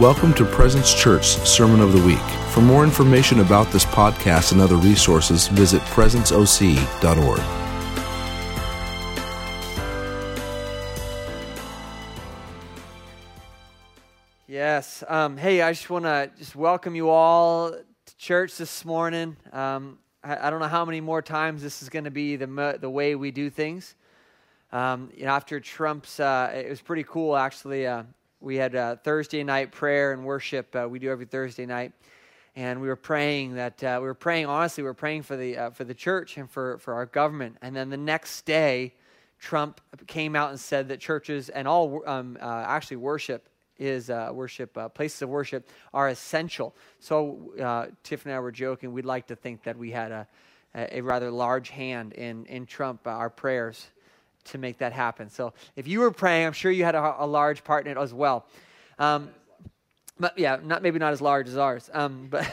Welcome to Presence Church Sermon of the Week. For more information about this podcast and other resources, visit presenceoc.org. Yes. Um, hey, I just want to just welcome you all to church this morning. Um, I, I, don't know how many more times this is going to be the the way we do things. Um, you know, after Trump's, uh, it was pretty cool actually. Uh, we had uh, Thursday night prayer and worship. Uh, we do every Thursday night, and we were praying that uh, we were praying honestly. We were praying for the uh, for the church and for for our government. And then the next day, Trump came out and said that churches and all um, uh, actually worship is uh, worship places of worship are essential. So Tiffany and I were joking. We'd like to think that we had a a rather large hand in in Trump our prayers to make that happen. So if you were praying, I'm sure you had a, a large part in it as well. Um, but yeah, not maybe not as large as ours. Um, but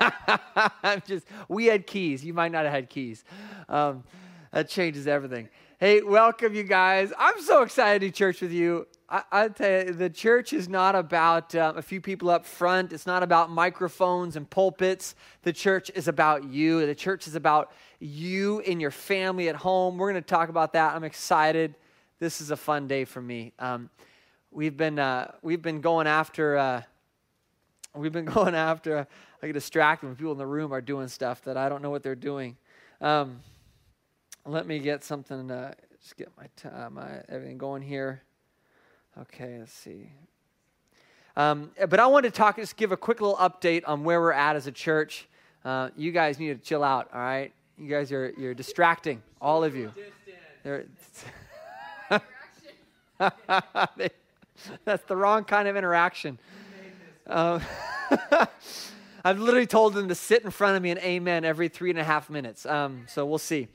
I'm just we had keys. You might not have had keys. Um, that changes everything. Hey, welcome you guys. I'm so excited to church with you. I, I tell you, the church is not about um, a few people up front. It's not about microphones and pulpits. The church is about you. The church is about you and your family at home. We're going to talk about that. I'm excited. This is a fun day for me. Um, we've been uh, we've been going after uh, we've been going after. I get distracted when people in the room are doing stuff that I don't know what they're doing. Um, let me get something. Uh, just get my, t- uh, my everything going here. Okay, let's see. Um, but I wanted to talk, just give a quick little update on where we're at as a church. Uh, you guys need to chill out, all right? You guys are you're distracting, all of you. that's the wrong kind of interaction. Um, I've literally told them to sit in front of me and amen every three and a half minutes. Um, so we'll see.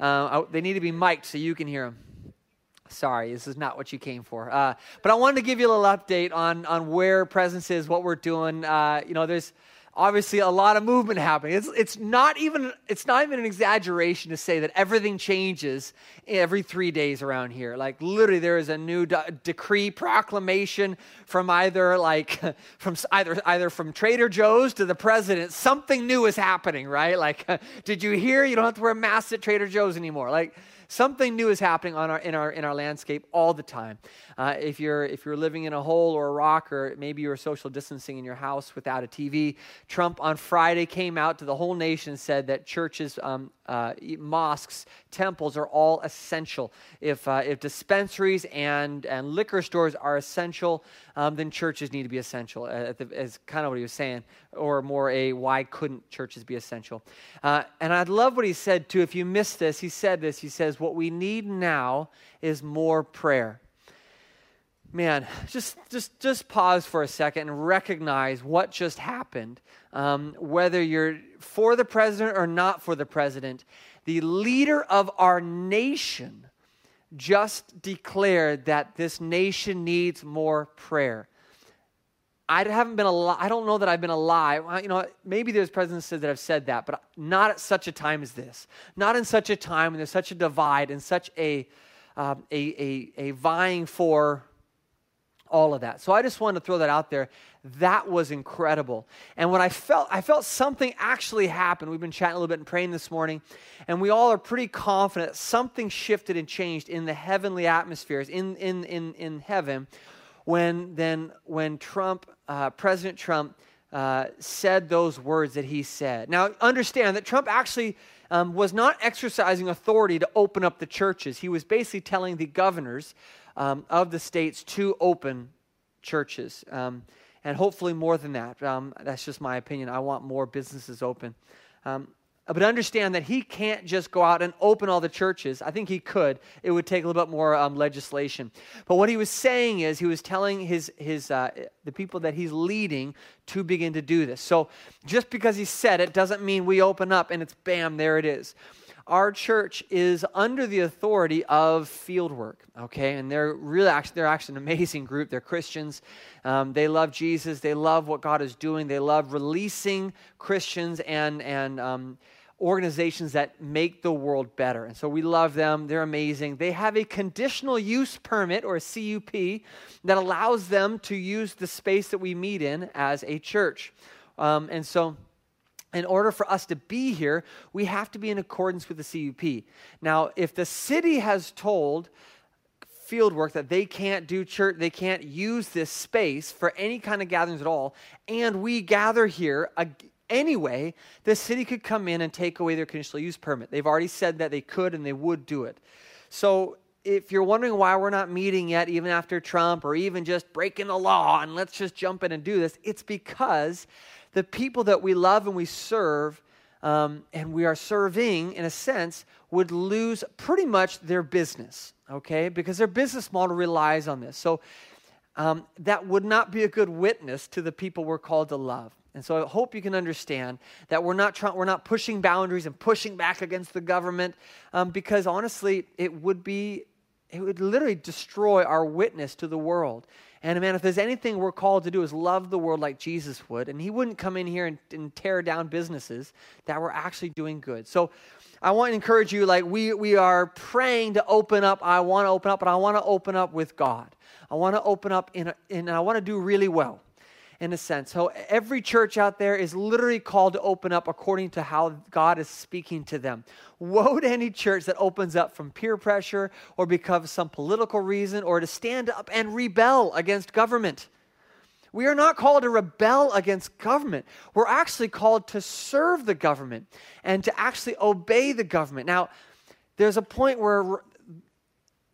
Uh, I, they need to be mic'd so you can hear them. Sorry, this is not what you came for. Uh, but I wanted to give you a little update on on where presence is, what we're doing. Uh, you know, there's obviously a lot of movement happening. It's, it's, not even, it's not even an exaggeration to say that everything changes every three days around here. Like literally there is a new de- decree proclamation from either like from either either from Trader Joe's to the president. Something new is happening, right? Like did you hear you don't have to wear masks at Trader Joe's anymore? Like Something new is happening on our, in, our, in our landscape all the time. Uh, if, you're, if you're living in a hole or a rock, or maybe you're social distancing in your house without a TV, Trump on Friday came out to the whole nation said that churches, um, uh, mosques, temples are all essential. If, uh, if dispensaries and, and liquor stores are essential, um, then churches need to be essential, uh, as kind of what he was saying, or more a why couldn't churches be essential? Uh, and I love what he said too. If you missed this, he said this. He says, What we need now is more prayer. Man, just just just pause for a second and recognize what just happened. Um, whether you're for the president or not for the president, the leader of our nation just declared that this nation needs more prayer. I haven't been alive. I don't know that I've been alive. You know, maybe there's presidents that have said that, but not at such a time as this. Not in such a time when there's such a divide and such a, um, a, a, a vying for all of that. So I just wanted to throw that out there. That was incredible. And when I felt, I felt something actually happen. We've been chatting a little bit and praying this morning, and we all are pretty confident something shifted and changed in the heavenly atmospheres, in, in, in, in heaven, when then when Trump, uh, President Trump, uh, said those words that he said. Now, understand that Trump actually um, was not exercising authority to open up the churches. He was basically telling the governors um, of the states to open churches. Um, and hopefully more than that. Um, that's just my opinion. I want more businesses open. Um, but understand that he can't just go out and open all the churches. I think he could. It would take a little bit more um, legislation. But what he was saying is he was telling his, his, uh, the people that he's leading to begin to do this. So just because he said it doesn't mean we open up and it's bam, there it is our church is under the authority of Fieldwork, okay? And they're really actually, they're actually an amazing group. They're Christians. Um, they love Jesus. They love what God is doing. They love releasing Christians and, and um, organizations that make the world better. And so we love them. They're amazing. They have a conditional use permit or a CUP that allows them to use the space that we meet in as a church. Um, and so in order for us to be here, we have to be in accordance with the CUP. Now, if the city has told Fieldwork that they can't do church, they can't use this space for any kind of gatherings at all, and we gather here anyway, the city could come in and take away their conditional use permit. They've already said that they could and they would do it. So if you're wondering why we're not meeting yet, even after Trump, or even just breaking the law and let's just jump in and do this, it's because the people that we love and we serve um, and we are serving, in a sense, would lose pretty much their business, okay? Because their business model relies on this. So um, that would not be a good witness to the people we're called to love. And so I hope you can understand that we're not trying, we're not pushing boundaries and pushing back against the government, um, because honestly, it would be, it would literally destroy our witness to the world. And man, if there's anything we're called to do is love the world like Jesus would, and he wouldn't come in here and, and tear down businesses that were actually doing good. So I want to encourage you, like we we are praying to open up. I want to open up, but I want to open up with God. I want to open up in, in and I want to do really well in a sense. So every church out there is literally called to open up according to how God is speaking to them. Woe to any church that opens up from peer pressure or because of some political reason or to stand up and rebel against government. We are not called to rebel against government. We're actually called to serve the government and to actually obey the government. Now, there's a point where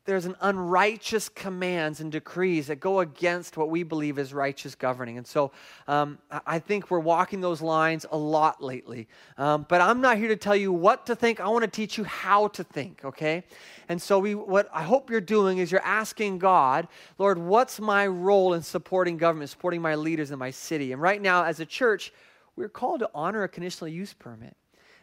there's an unrighteous commands and decrees that go against what we believe is righteous governing. And so um, I think we're walking those lines a lot lately. Um, but I'm not here to tell you what to think. I want to teach you how to think, okay? And so we, what I hope you're doing is you're asking God, Lord, what's my role in supporting government, supporting my leaders in my city? And right now, as a church, we're called to honor a conditional use permit.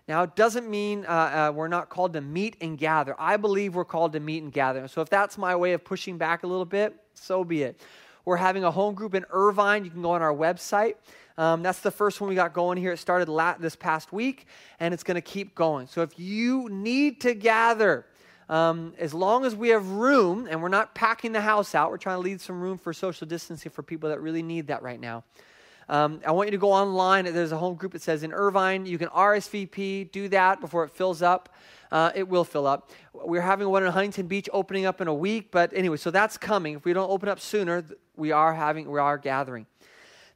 Now, it doesn't mean uh, uh, we're not called to meet and gather. I believe we're called to meet and gather. So, if that's my way of pushing back a little bit, so be it. We're having a home group in Irvine. You can go on our website. Um, that's the first one we got going here. It started this past week, and it's going to keep going. So, if you need to gather, um, as long as we have room and we're not packing the house out, we're trying to leave some room for social distancing for people that really need that right now. Um, I want you to go online. There's a home group that says in Irvine. You can RSVP, do that before it fills up. Uh, it will fill up. We're having one in Huntington Beach opening up in a week, but anyway, so that's coming. If we don't open up sooner, we are having, we are gathering.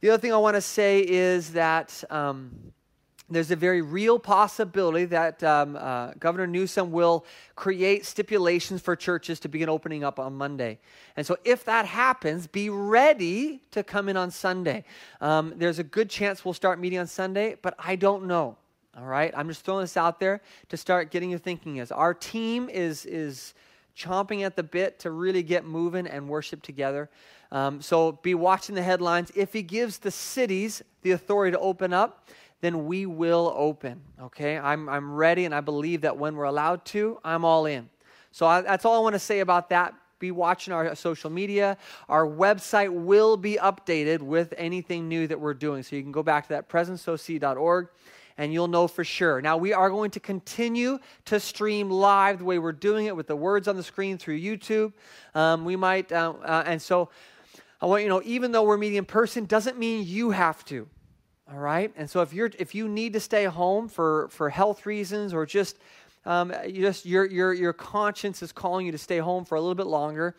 The other thing I want to say is that. Um, there's a very real possibility that um, uh, Governor Newsom will create stipulations for churches to begin opening up on Monday. And so, if that happens, be ready to come in on Sunday. Um, there's a good chance we'll start meeting on Sunday, but I don't know. All right, I'm just throwing this out there to start getting you thinking. As our team is is chomping at the bit to really get moving and worship together. Um, so be watching the headlines. If he gives the cities the authority to open up, then we will open. Okay? I'm, I'm ready, and I believe that when we're allowed to, I'm all in. So I, that's all I want to say about that. Be watching our social media. Our website will be updated with anything new that we're doing. So you can go back to that presenceoc.org and you'll know for sure. Now, we are going to continue to stream live the way we're doing it with the words on the screen through YouTube. Um, we might, uh, uh, and so I want you to know, even though we're meeting in person, doesn't mean you have to. All right? And so if you're if you need to stay home for for health reasons or just um, you just your your your conscience is calling you to stay home for a little bit longer,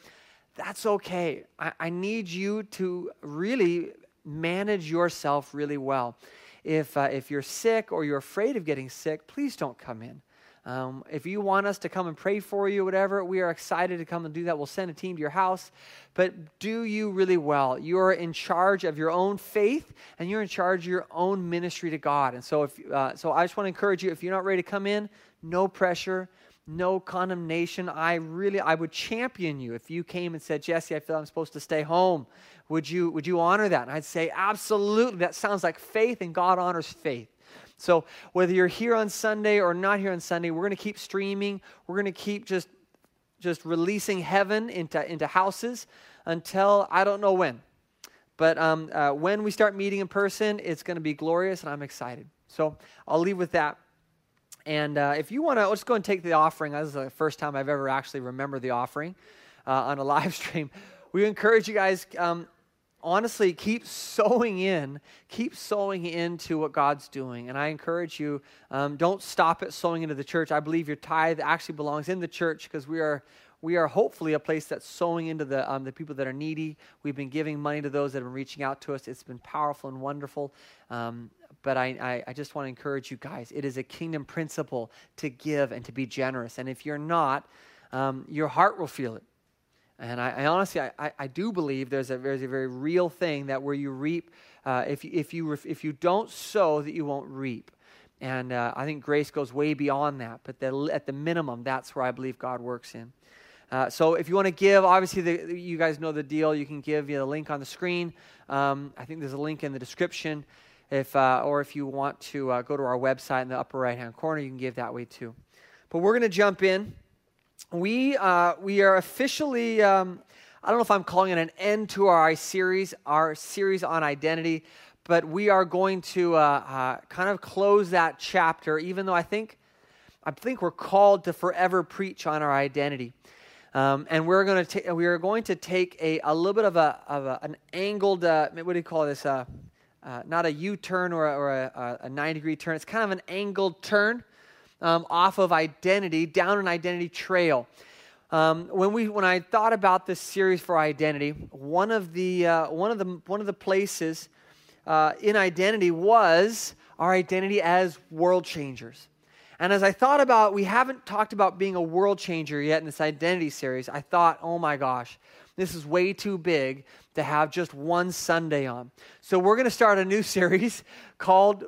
that's okay. I, I need you to really manage yourself really well. If uh, if you're sick or you're afraid of getting sick, please don't come in. Um, if you want us to come and pray for you, whatever, we are excited to come and do that. We'll send a team to your house. But do you really well. You're in charge of your own faith, and you're in charge of your own ministry to God. And so, if uh, so, I just want to encourage you. If you're not ready to come in, no pressure, no condemnation. I really, I would champion you if you came and said, Jesse, I feel I'm supposed to stay home. Would you, would you honor that? And I'd say, absolutely. That sounds like faith, and God honors faith. So whether you're here on Sunday or not here on Sunday, we're going to keep streaming. We're going to keep just just releasing heaven into, into houses until I don't know when. But um, uh, when we start meeting in person, it's going to be glorious, and I'm excited. So I'll leave with that. And uh, if you want to, let's go and take the offering. This is the first time I've ever actually remembered the offering uh, on a live stream. We encourage you guys, um, honestly, keep sowing in, keep sowing into what God's doing. And I encourage you, um, don't stop at sowing into the church. I believe your tithe actually belongs in the church because we are we are hopefully a place that's sowing into the, um, the people that are needy. We've been giving money to those that have been reaching out to us. It's been powerful and wonderful. Um, but I, I, I just want to encourage you guys it is a kingdom principle to give and to be generous. And if you're not, um, your heart will feel it. And I, I honestly, I, I, do believe there's a, there's a very real thing that where you reap, uh, if, you, if, you, if you don't sow, that you won't reap. And uh, I think grace goes way beyond that. But the, at the minimum, that's where I believe God works in. Uh, so if you want to give, obviously the, you guys know the deal. You can give via the link on the screen. Um, I think there's a link in the description. If uh, or if you want to uh, go to our website in the upper right hand corner, you can give that way too. But we're going to jump in. We uh, we are officially. Um, I don't know if I'm calling it an end to our series, our series on identity, but we are going to uh, uh, kind of close that chapter. Even though I think I think we're called to forever preach on our identity. Um, and we're going to we are going to take a, a little bit of a, of a an angled uh, what do you call this? Uh, uh, not a U turn or, a, or a, a, 90 degree turn. It's kind of an angled turn um, off of identity down an identity trail. Um, when we when I thought about this series for identity, one of the uh, one of the one of the places uh, in identity was our identity as world changers. And as I thought about, we haven't talked about being a world changer yet in this identity series. I thought, oh my gosh, this is way too big to have just one Sunday on. So we're going to start a new series called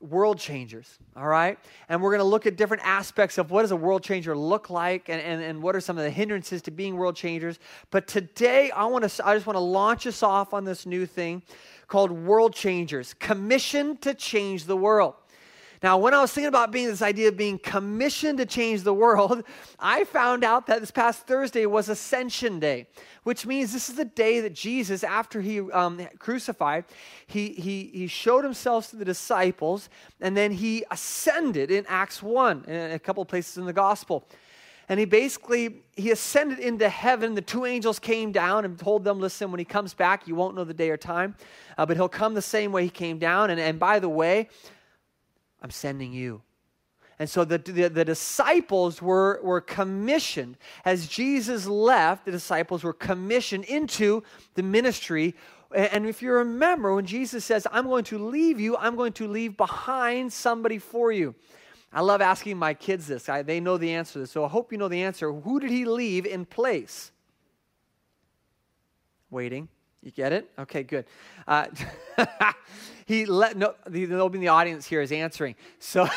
World Changers, all right? And we're going to look at different aspects of what does a world changer look like and, and, and what are some of the hindrances to being world changers. But today, I, want to, I just want to launch us off on this new thing called World Changers, commissioned to change the world. Now, when I was thinking about being this idea of being commissioned to change the world, I found out that this past Thursday was Ascension Day, which means this is the day that Jesus, after he um, crucified, he, he, he showed himself to the disciples, and then he ascended in Acts 1, in a couple places in the gospel. And he basically he ascended into heaven. The two angels came down and told them, "Listen, when he comes back, you won't know the day or time, uh, but he'll come the same way he came down." And, and by the way, I'm sending you. And so the, the, the, disciples were, were commissioned. As Jesus left, the disciples were commissioned into the ministry. And if you remember, when Jesus says, I'm going to leave you, I'm going to leave behind somebody for you. I love asking my kids this. I, they know the answer to this. So I hope you know the answer. Who did he leave in place? Waiting. You get it? Okay, good. Uh, he let no the, nobody in the audience here is answering. So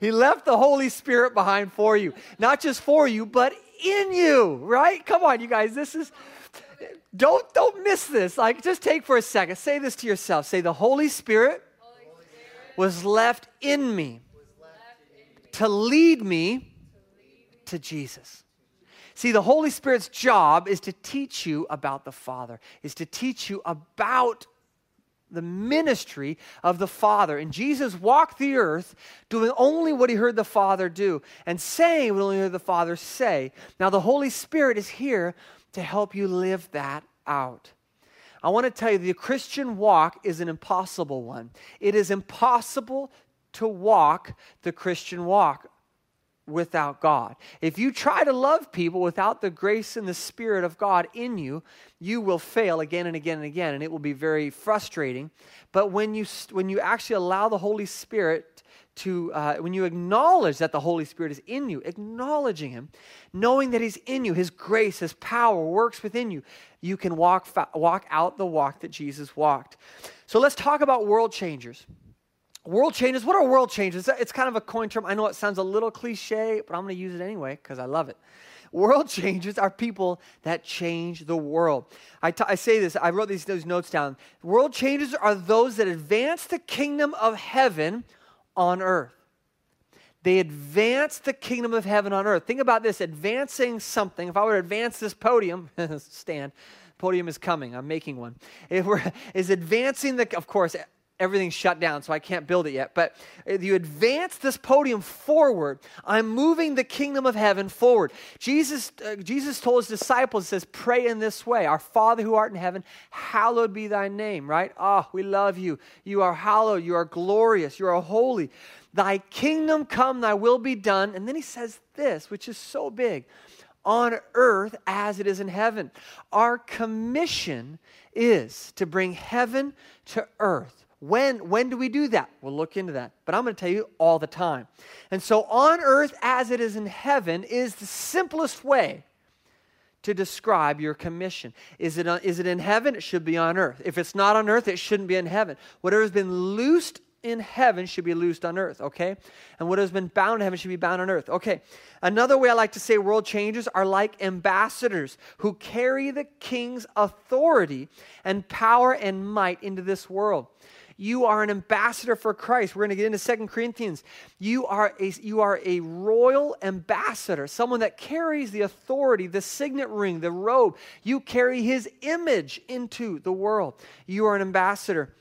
he left the Holy Spirit behind for you. Not just for you, but in you, right? Come on, you guys. This is don't don't miss this. Like just take for a second. Say this to yourself. Say the Holy Spirit, Holy Spirit was left in me, left in me. to lead me to Jesus. See, the Holy Spirit's job is to teach you about the Father, is to teach you about the ministry of the Father. And Jesus walked the earth doing only what he heard the Father do and saying what only heard the Father say. Now, the Holy Spirit is here to help you live that out. I want to tell you the Christian walk is an impossible one. It is impossible to walk the Christian walk without God. If you try to love people without the grace and the Spirit of God in you, you will fail again and again and again, and it will be very frustrating. But when you, when you actually allow the Holy Spirit to, uh, when you acknowledge that the Holy Spirit is in you, acknowledging Him, knowing that He's in you, His grace, His power works within you, you can walk, walk out the walk that Jesus walked. So let's talk about world changers. World changes. What are world changes? It's kind of a coin term. I know it sounds a little cliche, but I'm going to use it anyway because I love it. World changes are people that change the world. I, t- I say this, I wrote these, those notes down. World changes are those that advance the kingdom of heaven on earth. They advance the kingdom of heaven on earth. Think about this advancing something. If I were to advance this podium, stand, podium is coming, I'm making one. If we're, is advancing the, of course, everything's shut down, so I can't build it yet. But if you advance this podium forward, I'm moving the kingdom of heaven forward. Jesus, uh, Jesus told his disciples, says, pray in this way Our Father who art in heaven, hallowed be thy name, right? Ah, oh, we love you. You are hallowed. You are glorious. You are holy. Thy kingdom come, thy will be done. And then he says this, which is so big on earth as it is in heaven. Our commission is to bring heaven to earth. When, when do we do that? We'll look into that. But I'm going to tell you all the time. And so, on earth as it is in heaven is the simplest way to describe your commission. Is it, is it in heaven? It should be on earth. If it's not on earth, it shouldn't be in heaven. Whatever has been loosed in heaven should be loosed on earth, okay? And what has been bound in heaven should be bound on earth, okay? Another way I like to say world changers are like ambassadors who carry the king's authority and power and might into this world. You are an ambassador for Christ. We're going to get into Second Corinthians. You are, a, you are a royal ambassador, someone that carries the authority, the signet ring, the robe. You carry his image into the world. You are an ambassador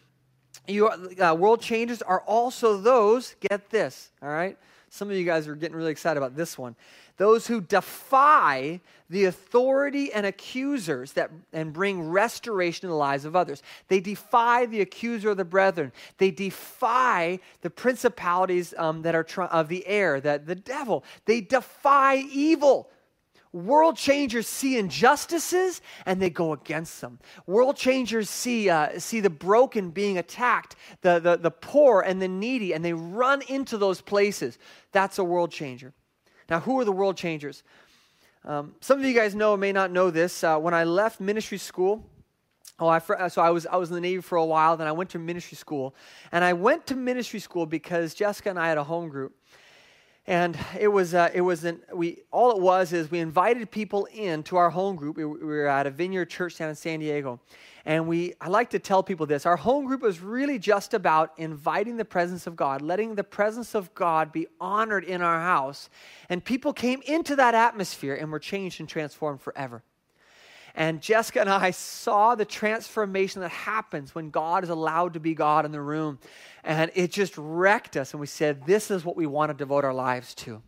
you, uh, world changes are also those, get this, all right? Some of you guys are getting really excited about this one. Those who defy the authority and accusers that, and bring restoration in the lives of others. They defy the accuser of the brethren. They defy the principalities um, that are tr- of the air, that the devil. They defy evil. World changers see injustices and they go against them. World changers see, uh, see the broken being attacked, the, the, the poor and the needy, and they run into those places. That's a world changer. Now, who are the world changers? Um, some of you guys know, may not know this. Uh, when I left ministry school, Oh, I, so I was, I was in the Navy for a while, then I went to ministry school. And I went to ministry school because Jessica and I had a home group and it was uh, it was an, we all it was is we invited people in to our home group. We, we, were at a vineyard church down in san diego. And we i like to tell people this our home group was really just about inviting the presence of god letting the presence of god be honored in our house. And people came into that atmosphere and were changed and transformed forever and Jessica and I saw the transformation that happens when God is allowed to be God in the room. And it just wrecked us. And we said, This is what we want to devote our lives to.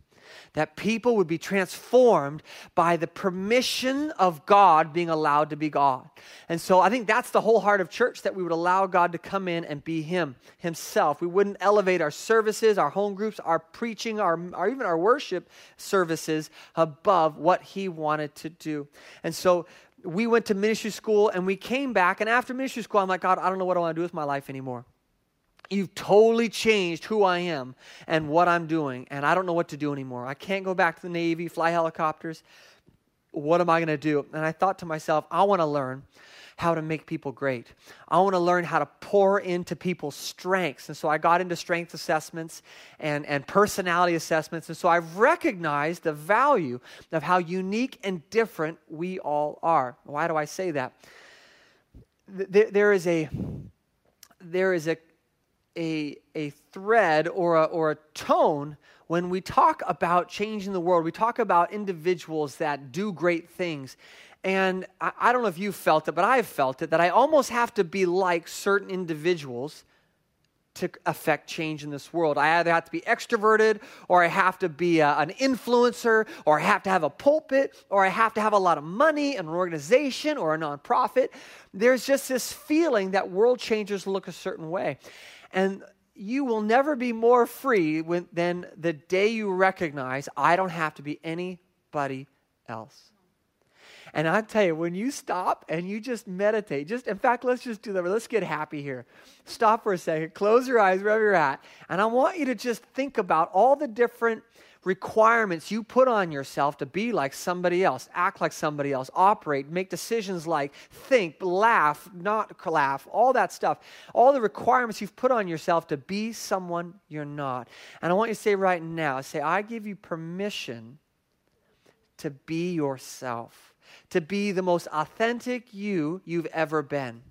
That people would be transformed by the permission of God being allowed to be God. And so I think that's the whole heart of church that we would allow God to come in and be Him, Himself. We wouldn't elevate our services, our home groups, our preaching, our, even our worship services above what He wanted to do. And so we went to ministry school and we came back. And after ministry school, I'm like, God, I don't know what I want to do with my life anymore. You've totally changed who I am and what I'm doing. And I don't know what to do anymore. I can't go back to the Navy, fly helicopters. What am I going to do? And I thought to myself, I want to learn how to make people great. I want to learn how to pour into people's strengths. And so I got into strength assessments and, and personality assessments. And so I've recognized the value of how unique and different we all are. Why do I say that? There, there is a there is a, a, a thread or a, or a tone when we talk about changing the world, we talk about individuals that do great things. And I, I don't know if you've felt it, but I've felt it that I almost have to be like certain individuals to affect change in this world. I either have to be extroverted, or I have to be a, an influencer, or I have to have a pulpit, or I have to have a lot of money, and an organization, or a nonprofit. There's just this feeling that world changers look a certain way. And you will never be more free when, than the day you recognize I don't have to be anybody else. And I tell you, when you stop and you just meditate, just in fact, let's just do that. Let's get happy here. Stop for a second, close your eyes wherever you're at. And I want you to just think about all the different requirements you put on yourself to be like somebody else, act like somebody else, operate, make decisions like think, laugh, not laugh, all that stuff. All the requirements you've put on yourself to be someone you're not. And I want you to say right now, say, I give you permission to be yourself to be the most authentic you you've ever been.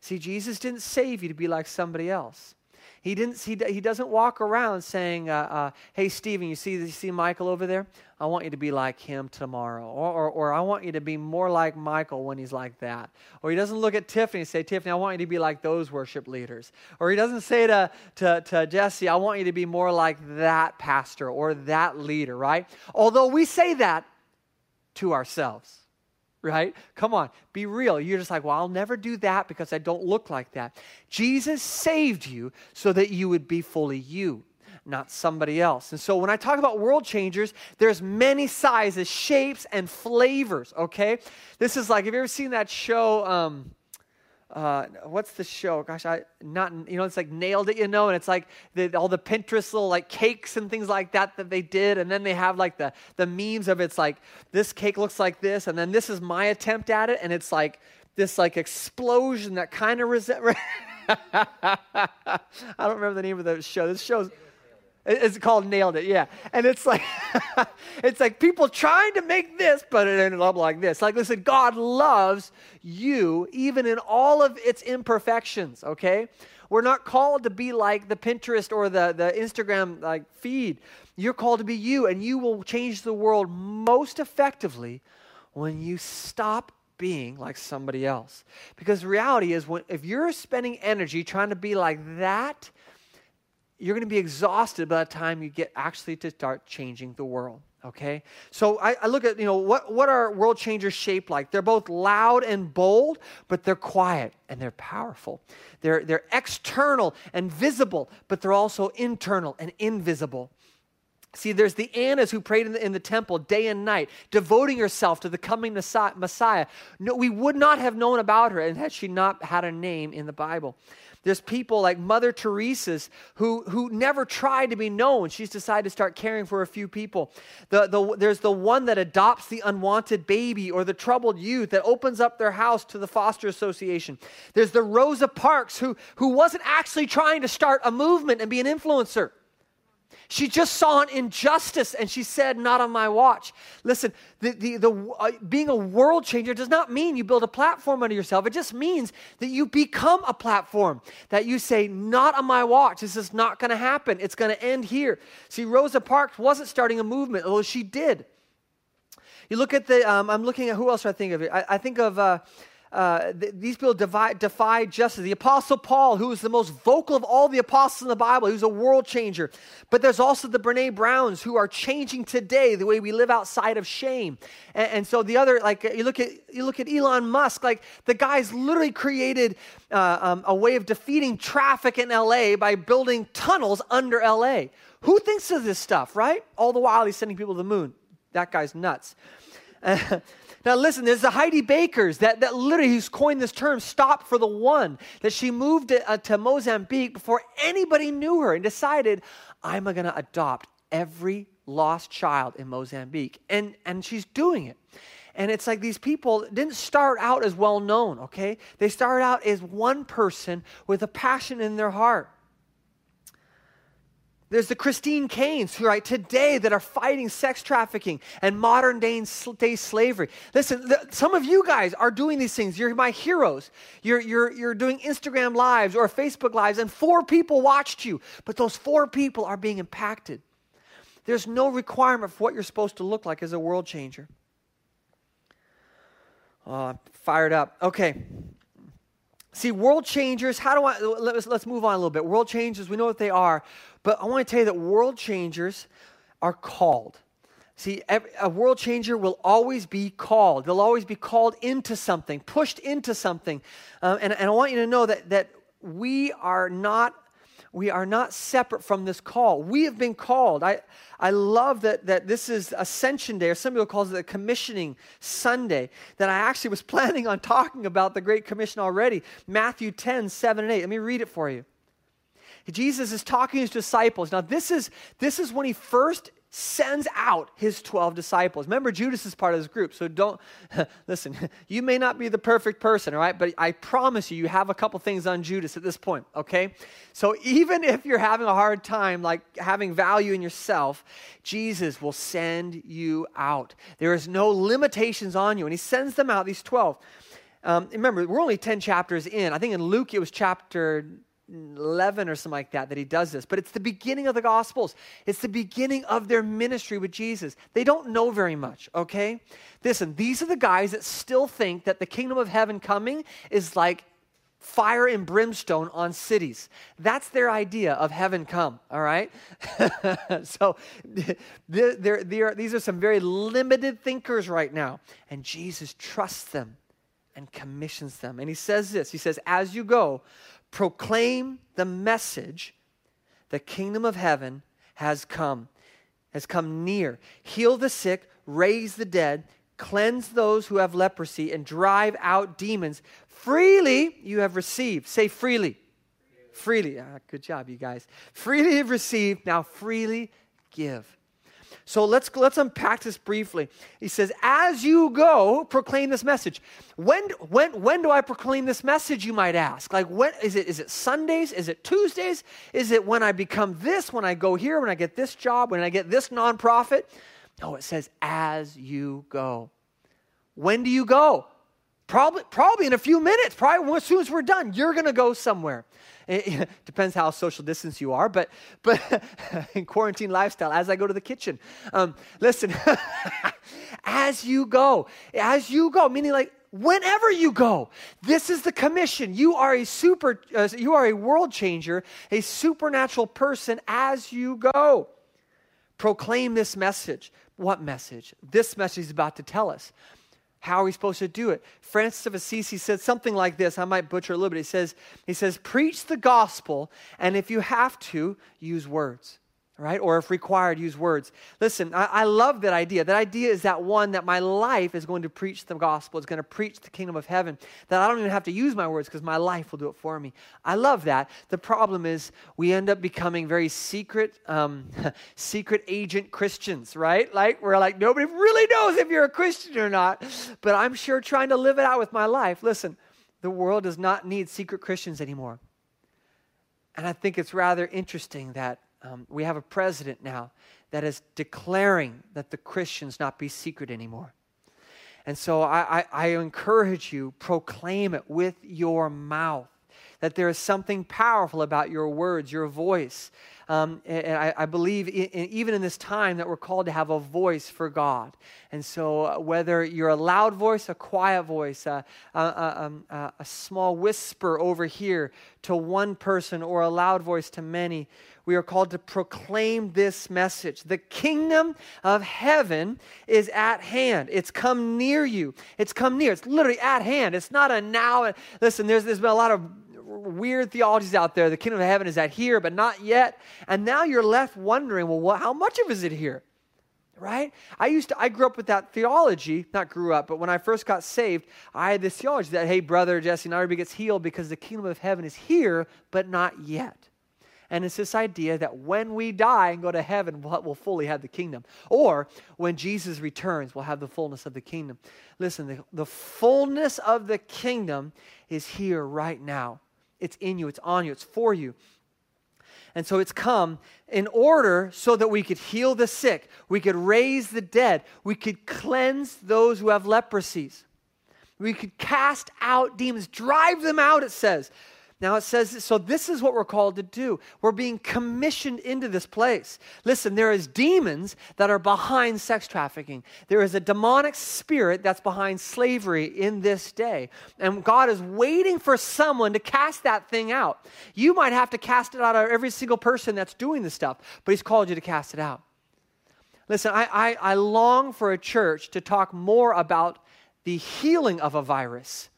See, Jesus didn't save you to be like somebody else. He, didn't, he, he doesn't walk around saying, uh, uh, Hey, Stephen, you see, you see Michael over there? I want you to be like him tomorrow. Or, or, or, I want you to be more like Michael when he's like that. Or he doesn't look at Tiffany and say, Tiffany, I want you to be like those worship leaders. Or he doesn't say to, to, to Jesse, I want you to be more like that pastor or that leader, right? Although we say that to ourselves right? Come on, be real. You're just like, well, I'll never do that because I don't look like that. Jesus saved you so that you would be fully you not somebody else. And so when I talk about world changers, there's many sizes, shapes, and flavors, okay? This is like, have you ever seen that show? Um, uh, what's the show? Gosh, I not you know it's like nailed it, you know, and it's like the, all the Pinterest little like cakes and things like that that they did, and then they have like the the memes of it's like this cake looks like this, and then this is my attempt at it, and it's like this like explosion that kind of resent. I don't remember the name of the show. This show's it's called Nailed It, yeah. And it's like it's like people trying to make this, but it ended up like this. Like listen, God loves you even in all of its imperfections, okay? We're not called to be like the Pinterest or the, the Instagram like feed. You're called to be you, and you will change the world most effectively when you stop being like somebody else. Because reality is when if you're spending energy trying to be like that, you're going to be exhausted by the time you get actually to start changing the world okay so I, I, look at you know what, what are world changers shaped like they're both loud and bold but they're quiet and they're powerful they're, they're external and visible but they're also internal and invisible See, there's the Annas who prayed in the, in the, temple day and night, devoting herself to the coming Messiah. No, we would not have known about her and had she not had a name in the Bible. There's people like Mother Teresa's who, who never tried to be known. She's decided to start caring for a few people. The, the, there's the one that adopts the unwanted baby or the troubled youth that opens up their house to the foster association. There's the Rosa Parks who, who wasn't actually trying to start a movement and be an influencer. She just saw an injustice and she said, Not on my watch. Listen, the, the, the, uh, being a world changer does not mean you build a platform under yourself. It just means that you become a platform, that you say, Not on my watch. This is not going to happen. It's going to end here. See, Rosa Parks wasn't starting a movement, although she did. You look at the, um, I'm looking at who else I think of. I, I think of. Uh, uh, th- these people divide, defy justice. The Apostle Paul, who is the most vocal of all the apostles in the Bible, who's a world changer. But there's also the Brene Browns who are changing today the way we live outside of shame. And, and so the other, like you look at you look at Elon Musk, like the guy's literally created uh, um, a way of defeating traffic in LA by building tunnels under LA. Who thinks of this stuff, right? All the while he's sending people to the moon. That guy's nuts. Now, listen, there's the Heidi Bakers that, that literally, who's coined this term, stop for the one, that she moved to, uh, to Mozambique before anybody knew her and decided, I'm going to adopt every lost child in Mozambique. And, and she's doing it. And it's like these people didn't start out as well known, okay? They started out as one person with a passion in their heart. There's the Christine Caines, who right today that are fighting sex trafficking and modern day, day slavery. Listen, the, some of you guys are doing these things. You're my heroes. You're, you're, you're doing Instagram lives or Facebook lives, and four people watched you, but those four people are being impacted. There's no requirement for what you're supposed to look like as a world changer. Oh, fired up. Okay. See, world changers, how do I, let's, let's move on a little bit. World changers, we know what they are, but I want to tell you that world changers are called. See, a world changer will always be called. They'll always be called into something, pushed into something. Um, and, and I want you to know that, that we are not we are not separate from this call. We have been called. I, I love that, that this is Ascension Day, or some people call it the Commissioning Sunday, that I actually was planning on talking about the Great Commission already. Matthew 10, 7 and 8. Let me read it for you. Jesus is talking to his disciples. Now, this is, this is when he first sends out his 12 disciples. Remember, Judas is part of this group, so don't listen. You may not be the perfect person, all right? But I promise you, you have a couple things on Judas at this point, okay? So even if you're having a hard time, like having value in yourself, Jesus will send you out. There is no limitations on you, and he sends them out, these 12. Um, remember, we're only 10 chapters in. I think in Luke it was chapter 11 or something like that that he does this. But it's the beginning of the Gospels. It's the beginning of their ministry with Jesus. They don't know very much, okay? Listen, these are the guys that still think that the kingdom of heaven coming is like fire and brimstone on cities. That's their idea of heaven come, all right? so they're, they're, these are some very limited thinkers right now, and Jesus trusts them and commissions them. And he says this He says, As you go, proclaim the message the kingdom of heaven has come, has come near. Heal the sick, raise the dead, cleanse those who have leprosy, and drive out demons. Freely you have received. Say freely. Freely. Ah, good job, you guys. Freely have received, now freely give. So let's, let's unpack this briefly. He says, As you go, proclaim this message. When, when, when do I proclaim this message, you might ask? Like, when, is, it, is it Sundays? Is it Tuesdays? Is it when I become this, when I go here, when I get this job, when I get this nonprofit? No, it says, As you go. When do you go? Probably, probably in a few minutes, probably as soon as we're done, you're going to go somewhere. It, depends how social distance you are, but but in quarantine lifestyle, as I go to the kitchen, um, listen, as you go, as you go, meaning like whenever you go this is the commission. You are a super uh, you are a world changer a supernatural person as you go. Proclaim this message. What message? This message is about to tell us. How are we supposed to do it? Francis of Assisi said something like this. I might butcher a little bit. He says, he says, preach the gospel, and if you have to, use words right? Or if required, use words. Listen, I, I, love that idea. That idea is that one that my life is going to preach the gospel, it's going to preach the kingdom of heaven, that I don't even have to use my words because my life will do it for me. I love that. The problem is we end up becoming very secret, um, secret agent Christians, right? Like we're like, nobody really knows if you're a Christian or not, but I'm sure trying to live it out with my life. Listen, the world does not need secret Christians anymore. And I think it's rather interesting that um, we have a president now that is declaring that the Christians not be secret anymore. And so I, I, I encourage you, proclaim it with your mouth that there is something powerful about your words, your voice. Um, and, I, I believe in, in, even in this time that we're called to have a voice for God. And so, uh, whether you're a loud voice, a quiet voice, uh, uh, um, a small whisper over here to one person, or a loud voice to many, we are called to proclaim this message. The kingdom of heaven is at hand. It's come near you. It's come near. It's literally at hand. It's not a now. Listen, there's, there's been a lot of weird theologies out there. The kingdom of heaven is at here, but not yet. And now you're left wondering, well, what, how much of is it here? Right? I used to, I grew up with that theology, not grew up, but when I first got saved, I had this theology that, hey, brother Jesse, not everybody gets healed because the kingdom of heaven is here, but not yet. And it's this idea that when we die and go to heaven, we'll fully have the kingdom. Or when Jesus returns, we'll have the fullness of the kingdom. Listen, the, the fullness of the kingdom is here right now. It's in you, it's on you, it's for you. And so it's come in order so that we could heal the sick, we could raise the dead, we could cleanse those who have leprosies, we could cast out demons, drive them out, it says. Now it says, so this is what we're called to do. We're being commissioned into this place. Listen, there is demons that are behind sex trafficking. There is a demonic spirit that's behind slavery in this day. And God is waiting for someone to cast that thing out. You might have to cast it out of every single person that's doing this stuff, but He's called you to cast it out. Listen, I, I, I long for a church to talk more about the healing of a virus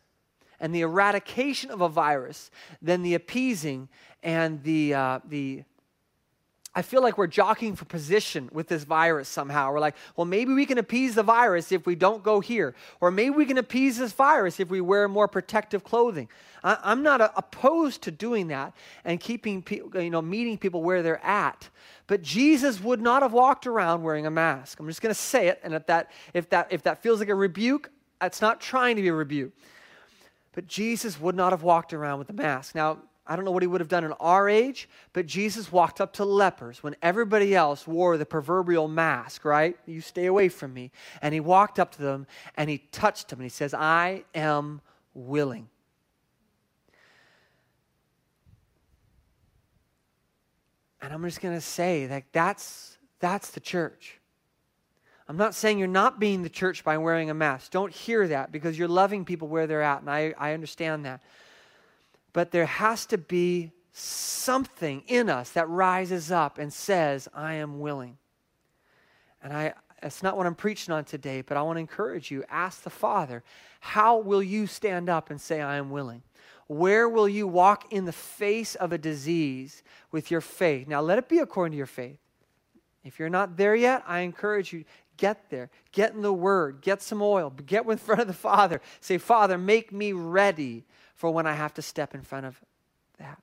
and the eradication of a virus than the appeasing and the, uh, the I feel like we're jockeying for position with this virus somehow. We're like, well, maybe we can appease the virus if we don't go here. Or maybe we can appease this virus if we wear more protective clothing. I, am not uh, opposed to doing that and keeping people, you know, meeting people where they're at. But Jesus would not have walked around wearing a mask. I'm just going to say it. And if that, if, that, if that feels like a rebuke, that's not trying to be a rebuke. But Jesus would not have walked around with a mask. Now, I don't know what he would have done in our age, but Jesus walked up to lepers when everybody else wore the proverbial mask, right? You stay away from me. And he walked up to them and he touched them and he says, I am willing. And I'm just going to say that that's, that's the church. I'm not saying you're not being the church by wearing a mask. Don't hear that because you're loving people where they're at, and I, I understand that. But there has to be something in us that rises up and says, I am willing. And I, that's not what I'm preaching on today, but I want to encourage you ask the Father, how will you stand up and say, I am willing? Where will you walk in the face of a disease with your faith? Now, let it be according to your faith. If you're not there yet, I encourage you get there. Get in the Word. Get some oil. Get in front of the Father. Say, Father, make me ready for when I have to step in front of that.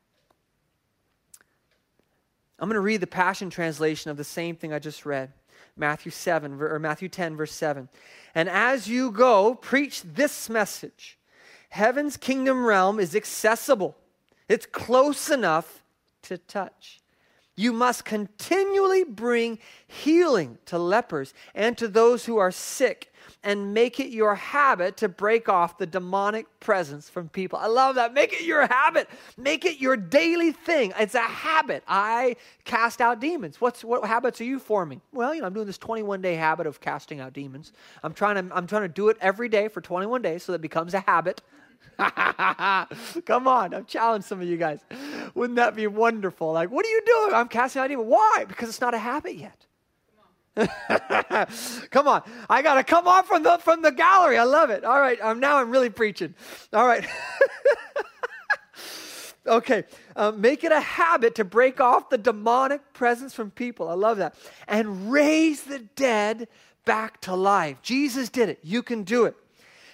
I'm going to read the Passion Translation of the same thing I just read. Matthew 7 or Matthew 10 verse 7. And as you go, preach this message. Heaven's kingdom realm is accessible. It's close enough to touch. You must continually bring healing to lepers and to those who are sick and make it your habit to break off the demonic presence from people. I love that. Make it your habit. Make it your daily thing. It's a habit. I cast out demons. What's what habits are you forming? Well, you know, I'm doing this 21 day habit of casting out demons. I'm trying to I'm trying to do it every day for 21 days so that it becomes a habit. Come on, I've challenged some of you guys. Wouldn't that be wonderful? Like, what are you doing? I'm casting out demons. Why? Because it's not a habit yet. come on. I got to come off from the from the gallery. I love it. All right. Um, now I'm really preaching. All right. okay. Um, make it a habit to break off the demonic presence from people. I love that. And raise the dead back to life. Jesus did it. You can do it.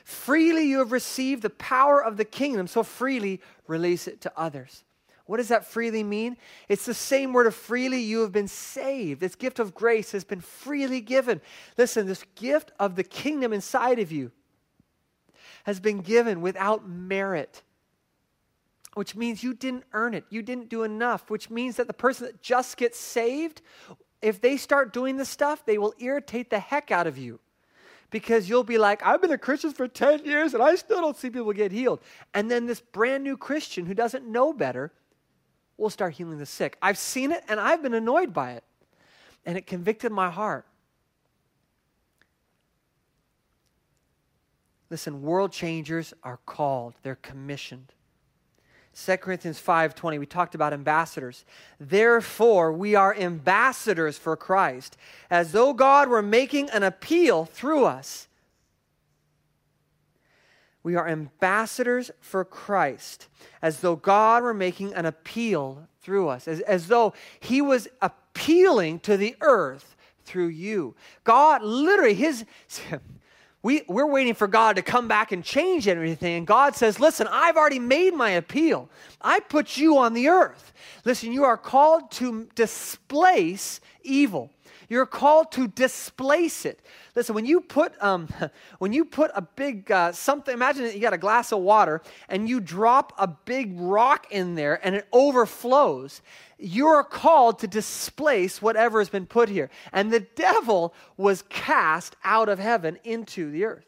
Freely you have received the power of the kingdom, so freely release it to others. What does that freely mean? It's the same word of freely you have been saved. This gift of grace has been freely given. Listen, this gift of the kingdom inside of you has been given without merit, which means you didn't earn it. You didn't do enough, which means that the person that just gets saved, if they start doing this stuff, they will irritate the heck out of you because you'll be like, I've been a Christian for 10 years and I still don't see people get healed. And then this brand new Christian who doesn't know better will start healing the sick. I've seen it and I've been annoyed by it. And it convicted my heart. Listen, world changers are called, they're commissioned. 2 Corinthians 5:20 we talked about ambassadors. Therefore we are ambassadors for Christ, as though God were making an appeal through us. We are ambassadors for Christ, as though God were making an appeal through us, as, as though He was appealing to the earth through you. God, literally, His. We, we're waiting for God to come back and change everything. And God says, Listen, I've already made my appeal. I put you on the earth. Listen, you are called to displace evil. You're called to displace it. Listen, when you put um, when you put a big uh, something, imagine you got a glass of water and you drop a big rock in there and it overflows. You're called to displace whatever has been put here. And the devil was cast out of heaven into the earth.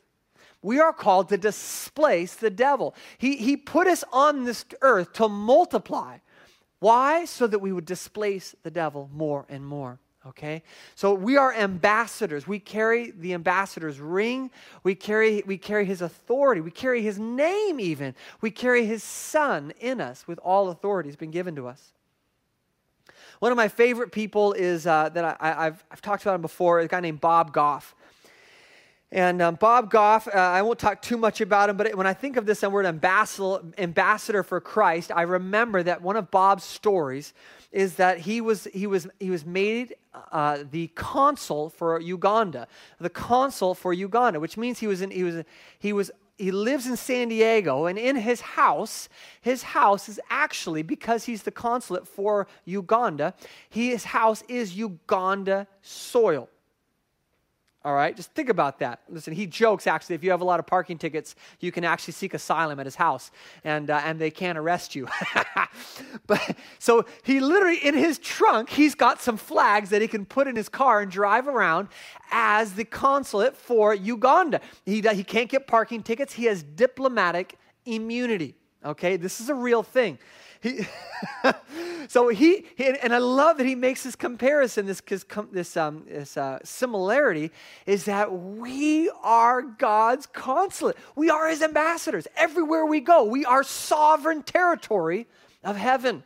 We are called to displace the devil. He, he put us on this earth to multiply. Why? So that we would displace the devil more and more. Okay? So we are ambassadors. We carry the ambassador's ring. We carry, we carry his authority. We carry his name, even. We carry his son in us with all authority has been given to us. One of my favorite people is uh, that I, have I've talked about him before, a guy named Bob Goff. And um, Bob Goff, uh, I won't talk too much about him, but when I think of this word ambassador, ambassador for Christ, I remember that one of Bob's stories is that he was, he was, he was made uh, the consul for Uganda, the consul for Uganda, which means he was, in, he was, he was he lives in San Diego, and in his house, his house is actually, because he's the consulate for Uganda, his house is Uganda soil. All right, just think about that. Listen, he jokes actually, if you have a lot of parking tickets, you can actually seek asylum at his house and, uh, and they can't arrest you. but so he literally, in his trunk, he's got some flags that he can put in his car and drive around as the consulate for Uganda. He, he can't get parking tickets, he has diplomatic immunity. Okay, this is a real thing. He, so he, and I love that he makes this comparison, this, this, um, this uh, similarity, is that we are God's consulate. We are his ambassadors. Everywhere we go, we are sovereign territory of heaven.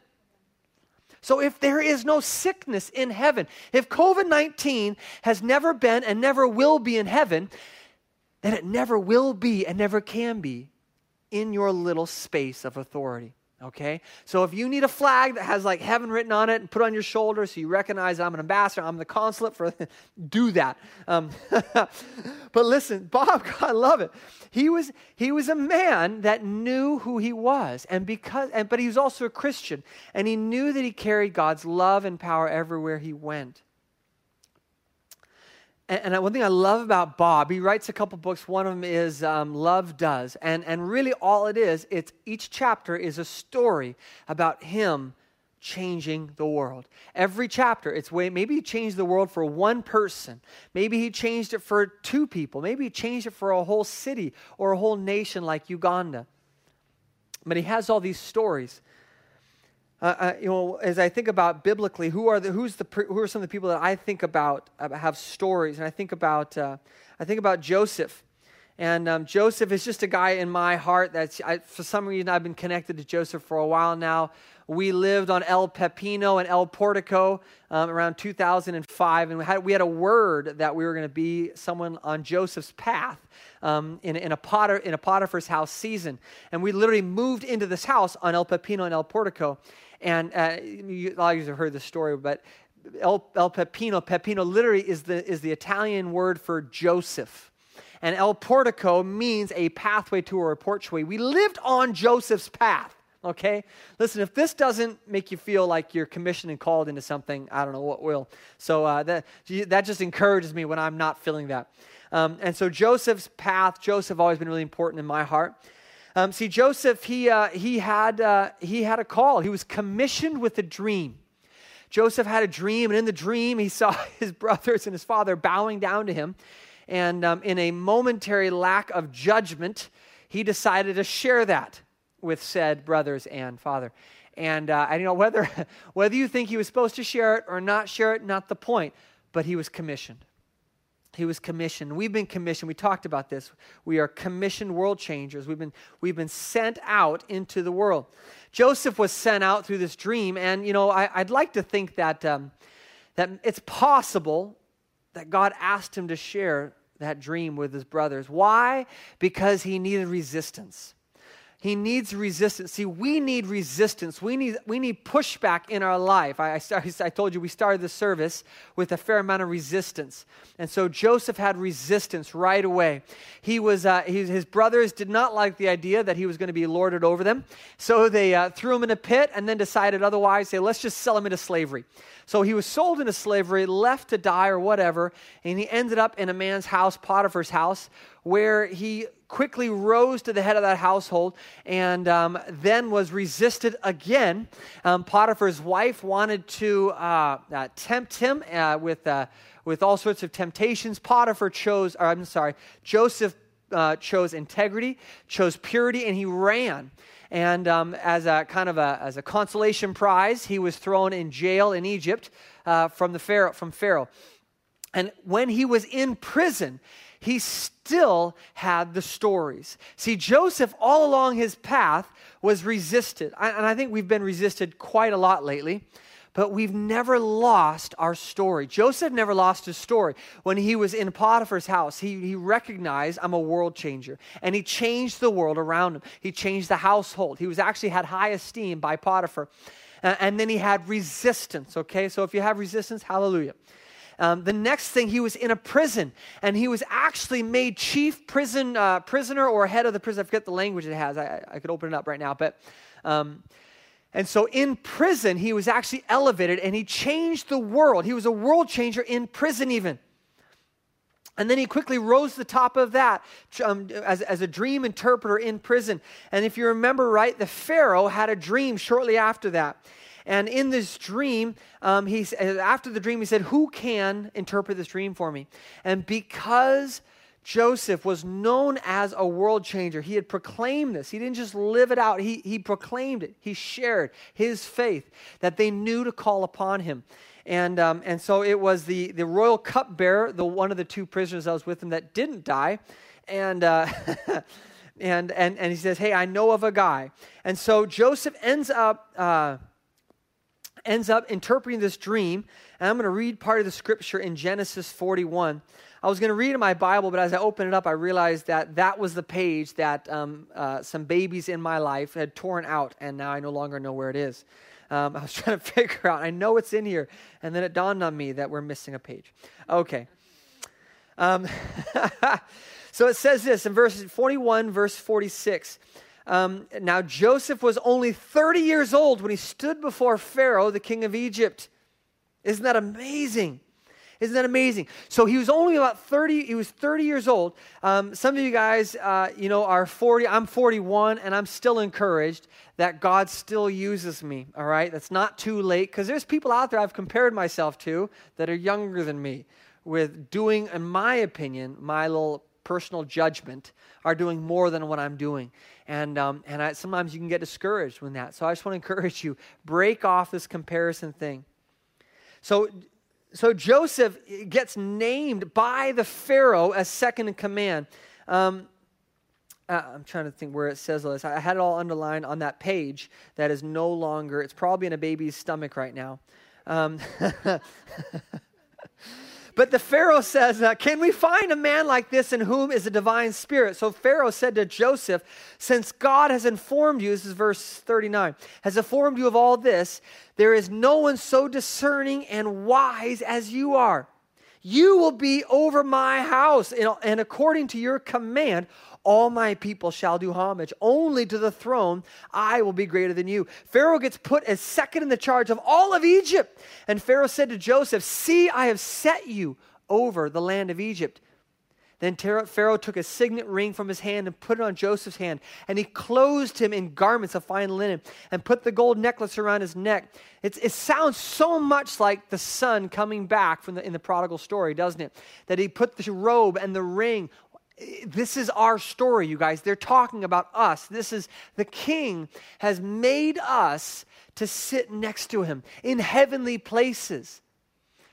So if there is no sickness in heaven, if COVID 19 has never been and never will be in heaven, then it never will be and never can be in your little space of authority. Okay? So if you need a flag that has like heaven written on it and put on your shoulder so you recognize I'm an ambassador, I'm the consulate for, do that. Um, but listen, Bob, I love it. He was, he was a man that knew who he was, and because, and, but he was also a Christian, and he knew that he carried God's love and power everywhere he went. And, one thing I love about Bob, he writes a couple books. One of them is um, Love Does. And, and really, all it is, it's each chapter is a story about him changing the world. Every chapter, it's way, maybe he changed the world for one person. Maybe he changed it for two people. Maybe he changed it for a whole city or a whole nation like Uganda. But he has all these stories. Uh, uh, you know, as I think about biblically, who are the who's the who are some of the people that I think about uh, have stories, and I think about uh, I think about Joseph, and um, Joseph is just a guy in my heart that's I, for some reason I've been connected to Joseph for a while now. We lived on El Pepino and El Portico um, around 2005, and we had, we had a word that we were going to be someone on Joseph's path um, in, in, a Potter, in a Potiphar's house season. And we literally moved into this house on El Pepino and El Portico. And uh, you, a lot of you have heard this story, but El, El Pepino, Pepino literally is the, is the Italian word for Joseph. And El Portico means a pathway to or a porchway. We lived on Joseph's path okay? Listen, if this doesn't make you feel like you're commissioned and called into something, I don't know what will. So uh, that, that just encourages me when I'm not feeling that. Um, and so Joseph's path, Joseph has always been really important in my heart. Um, see, Joseph, he, uh, he, had, uh, he had a call. He was commissioned with a dream. Joseph had a dream, and in the dream, he saw his brothers and his father bowing down to him. And um, in a momentary lack of judgment, he decided to share that with said brothers and father. And, uh, and you know, whether, whether you think he was supposed to share it or not share it, not the point, but he was commissioned. He was commissioned. We've been commissioned. We talked about this. We are commissioned world changers. We've been, we've been sent out into the world. Joseph was sent out through this dream, and you know, I, would like to think that, um, that it's possible that God asked him to share that dream with his brothers. Why? Because he needed resistance. He needs resistance. See, we need resistance. We need, we need pushback in our life. I, I, I told you we started the service with a fair amount of resistance. And so Joseph had resistance right away. He was, uh, he, his brothers did not like the idea that he was going to be lorded over them. So they uh, threw him in a pit and then decided otherwise, say, let's just sell him into slavery. So he was sold into slavery, left to die or whatever, and he ended up in a man's house, Potiphar's house, where he quickly rose to the head of that household and um, then was resisted again. Um, Potiphar's wife wanted to uh, uh, tempt him uh, with, uh, with all sorts of temptations. Potiphar chose, or I'm sorry, Joseph uh, chose integrity, chose purity, and he ran. And um, as a kind of a, as a consolation prize, he was thrown in jail in Egypt uh, from, the Pharaoh, from Pharaoh. And when he was in prison, he still had the stories. See, Joseph, all along his path, was resisted. And I think we've been resisted quite a lot lately, but we've never lost our story. Joseph never lost his story. When he was in Potiphar's house, he, he recognized, I'm a world changer. And he changed the world around him, he changed the household. He was actually had high esteem by Potiphar. and then he had resistance, okay? So if you have resistance, hallelujah. Um, the next thing, he was in a prison, and he was actually made chief prison uh, prisoner or head of the prison. I forget the language it has. I, I could open it up right now, but. Um, and so in prison, he was actually elevated and he changed the world. He was a world changer in prison, even. And then he quickly rose to the top of that um, as, as a dream interpreter in prison. And if you remember right, the Pharaoh had a dream shortly after that. And in this dream, um, he, after the dream, he said, Who can interpret this dream for me? And because Joseph was known as a world changer. He had proclaimed this. He didn't just live it out, he, he proclaimed it. He shared his faith that they knew to call upon him. And, um, and so it was the, the royal cupbearer, the one of the two prisoners that was with him that didn't die. And, uh, and, and, and he says, Hey, I know of a guy. And so Joseph ends up. Uh, ends up interpreting this dream. And I'm going to read part of the scripture in Genesis 41. I was going to read in my Bible, but as I opened it up, I realized that that was the page that um, uh, some babies in my life had torn out, and now I no longer know where it is. Um, I was trying to figure out, I know it's in here, and then it dawned on me that we're missing a page. Okay. Um, so it says this in verse 41, verse 46. Um, now, Joseph was only 30 years old when he stood before Pharaoh, the king of Egypt. Isn't that amazing? Isn't that amazing? So he was only about 30, he was 30 years old. Um, some of you guys, uh, you know, are 40. I'm 41, and I'm still encouraged that God still uses me, all right? That's not too late, because there's people out there I've compared myself to that are younger than me with doing, in my opinion, my little personal judgment, are doing more than what I'm doing. And, um, and I, sometimes you can get discouraged when that. So I just want to encourage you break off this comparison thing. So so Joseph gets named by the Pharaoh as second in command. Um, uh, I'm trying to think where it says this. I had it all underlined on that page that is no longer, it's probably in a baby's stomach right now. Um, But the Pharaoh says, uh, Can we find a man like this in whom is a divine spirit? So Pharaoh said to Joseph, Since God has informed you, this is verse 39, has informed you of all this, there is no one so discerning and wise as you are. You will be over my house, and according to your command, all my people shall do homage. Only to the throne I will be greater than you. Pharaoh gets put as second in the charge of all of Egypt. And Pharaoh said to Joseph, See, I have set you over the land of Egypt. Then Pharaoh took a signet ring from his hand and put it on Joseph's hand. And he clothed him in garments of fine linen and put the gold necklace around his neck. It's, it sounds so much like the son coming back from the, in the prodigal story, doesn't it? That he put the robe and the ring this is our story, you guys. They're talking about us. This is the king has made us to sit next to him in heavenly places.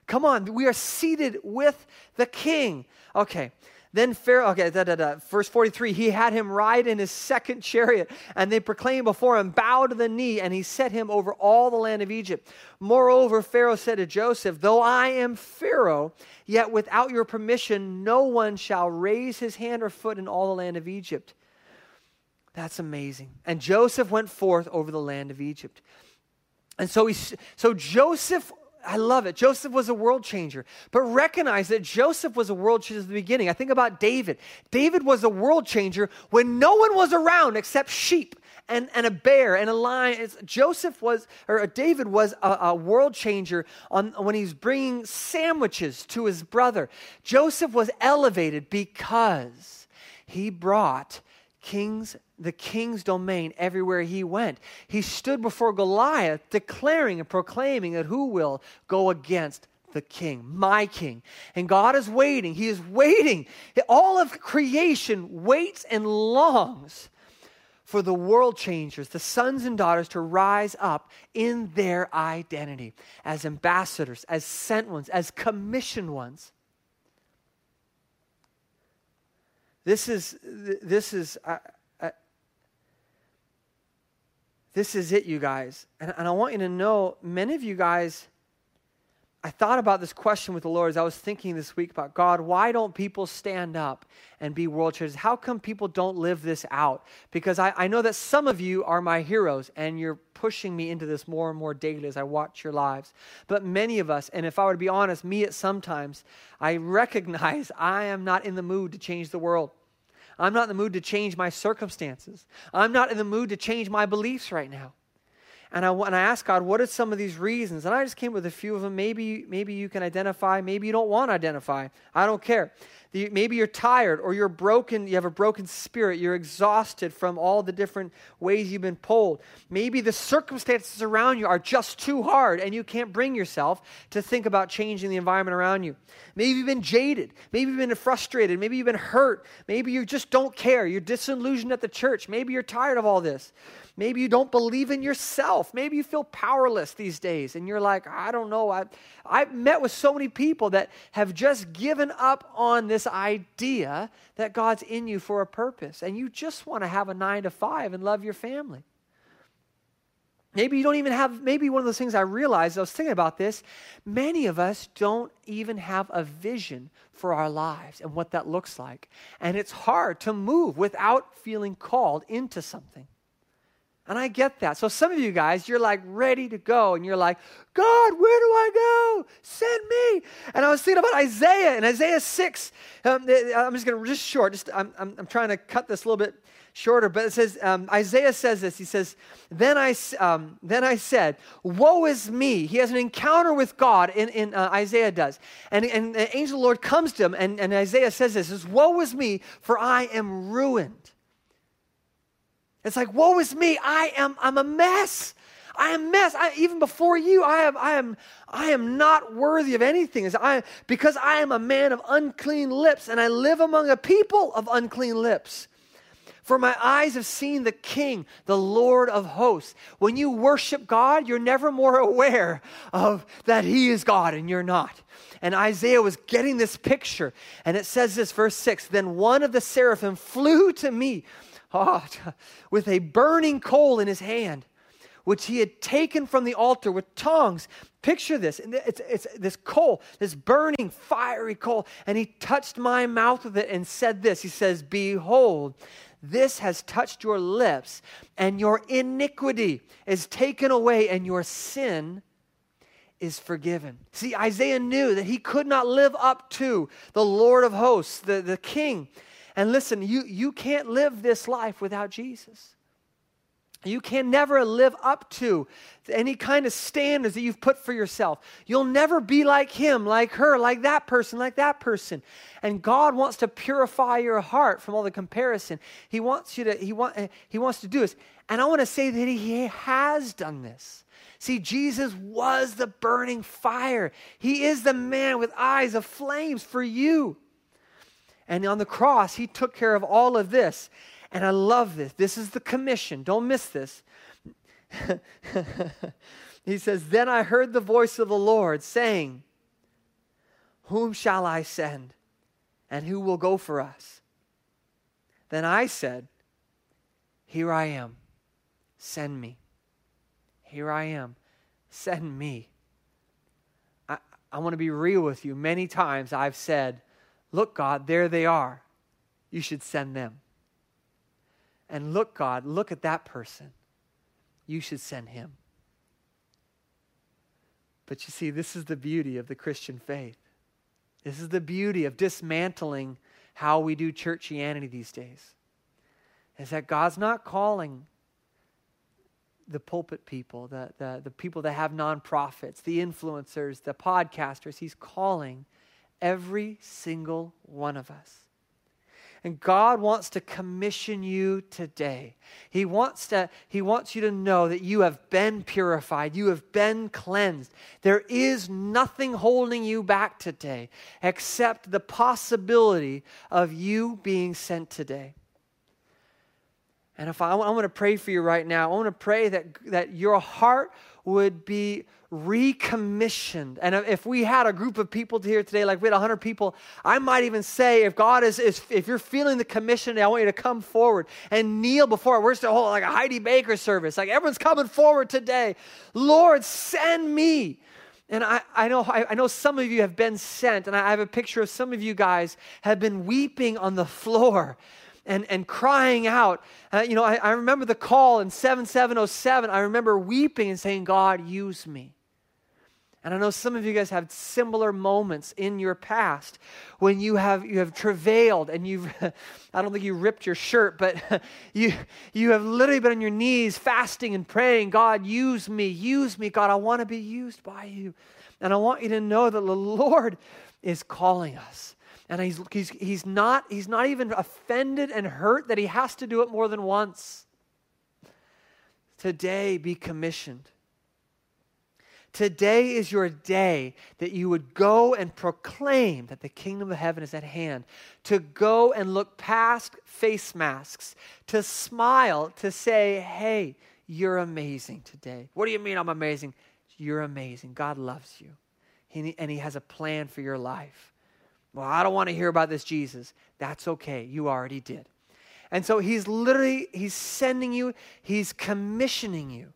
Come on, we are seated with the king. Okay, then Pharaoh, okay, da, da, da. verse 43, he had him ride in his second chariot, and they proclaimed before him, bow to the knee, and he set him over all the land of Egypt. Moreover, Pharaoh said to Joseph, Though I am Pharaoh, yet without your permission, no one shall raise his hand or foot in all the land of Egypt. That's amazing. And Joseph went forth over the land of Egypt. And so, he, so Joseph I love it. Joseph was a world changer. But recognize that Joseph was a world changer at the beginning. I think about David. David was a world changer when no one was around except sheep and, and a bear and a lion. It's, Joseph was, or David was a, a world changer on, when he's bringing sandwiches to his brother. Joseph was elevated because he brought king's the king's domain everywhere he went. He stood before Goliath, declaring and proclaiming that who will go against the king, my king. And God is waiting. He is waiting. All of creation waits and longs for the world changers, the sons and daughters, to rise up in their identity as ambassadors, as sent ones, as commissioned ones. This is, this is, uh, this is it, you guys. And, and I want you to know, many of you guys, I thought about this question with the Lord as I was thinking this week about God, why don't people stand up and be world changers? How come people don't live this out? Because I, I know that some of you are my heroes and you're pushing me into this more and more daily as I watch your lives. But many of us, and if I were to be honest, me at sometimes, I recognize I am not in the mood to change the world. I'm not in the mood to change my circumstances. I'm not in the mood to change my beliefs right now. And I, and I asked God, what are some of these reasons? And I just came with a few of them. Maybe, maybe you can identify, maybe you don't want to identify. I don't care. Maybe you're tired or you're broken. You have a broken spirit. You're exhausted from all the different ways you've been pulled. Maybe the circumstances around you are just too hard and you can't bring yourself to think about changing the environment around you. Maybe you've been jaded. Maybe you've been frustrated. Maybe you've been hurt. Maybe you just don't care. You're disillusioned at the church. Maybe you're tired of all this. Maybe you don't believe in yourself. Maybe you feel powerless these days and you're like, I don't know. I, I've met with so many people that have just given up on this idea that God's in you for a purpose and you just want to have a nine to five and love your family. Maybe you don't even have, maybe one of those things I realized, I was thinking about this, many of us don't even have a vision for our lives and what that looks like. And it's hard to move without feeling called into something. And I get that. So some of you guys, you're like ready to go, and you're like, God, where do I go? Send me. And I was thinking about Isaiah in Isaiah 6. Um, I'm just going to, just short, just, I'm, I'm, I'm, trying to cut this a little bit shorter, but it says, um, Isaiah says this. He says, then I, um, then I said, Woe is me. He has an encounter with God, in, in uh, Isaiah does. And, and the angel of the Lord comes to him, and, and Isaiah says this, says, Woe is me, for I am ruined. It's like, woe is me. I am I'm a mess. I am mess. I, even before you, I am, I am, I am not worthy of anything. I, because I am a man of unclean lips, and I live among a people of unclean lips. For my eyes have seen the King, the Lord of hosts. When you worship God, you're never more aware of that He is God and you're not. And Isaiah was getting this picture. And it says this, verse 6 Then one of the seraphim flew to me oh, with a burning coal in his hand, which he had taken from the altar with tongs. Picture this. It's, it's this coal, this burning, fiery coal. And he touched my mouth with it and said this He says, Behold, this has touched your lips, and your iniquity is taken away, and your sin is forgiven. See, Isaiah knew that he could not live up to the Lord of hosts, the, the king and listen, you, you can't live this life without Jesus. You can never live up to any kind of standards that you've put for yourself. You'll never be like him, like her, like that person, like that person. And God wants to purify your heart from all the comparison. He wants you to, he, want, eh, he wants to do this. And I want to say that he has done this. See, Jesus was the burning fire. He is the man with eyes of flames for you. And on the cross, he took care of all of this. And I love this. This is the commission. Don't miss this. he says, Then I heard the voice of the Lord saying, Whom shall I send? And who will go for us? Then I said, Here I am. Send me. Here I am. Send me. I, I want to be real with you. Many times I've said, Look, God, there they are. You should send them. And look, God, look at that person. You should send him. But you see, this is the beauty of the Christian faith. This is the beauty of dismantling how we do churchianity these days. Is that God's not calling the pulpit people, the, the, the people that have nonprofits, the influencers, the podcasters. He's calling Every single one of us. And God wants to commission you today. He wants to he wants you to know that you have been purified, you have been cleansed. There is nothing holding you back today except the possibility of you being sent today. And if I, I want to pray for you right now, I want to pray that, that your heart would be recommissioned. And if we had a group of people here today, like we had 100 people, I might even say, if God is, is if you're feeling the commission, I want you to come forward and kneel before. We're just hold like a Heidi Baker service. Like everyone's coming forward today. Lord, send me. And I, I, know, I, I, know some of you have been sent, and I have a picture of some of you guys have been weeping on the floor and, and crying out. Uh, you know, I, I remember the call in 7707. I remember weeping and saying, God, use me. And I know some of you guys have similar moments in your past when you have you have travailed and you've I don't think you ripped your shirt, but you you have literally been on your knees fasting and praying, God, use me, use me, God, I want to be used by you. And I want you to know that the Lord is calling us. And he's, he's, he's, not, he's not even offended and hurt that he has to do it more than once. Today, be commissioned. Today is your day that you would go and proclaim that the kingdom of heaven is at hand. To go and look past face masks, to smile, to say, hey, you're amazing today. What do you mean I'm amazing? You're amazing. God loves you, and He has a plan for your life. Well, I don't want to hear about this Jesus. That's okay. You already did. And so He's literally, He's sending you, He's commissioning you.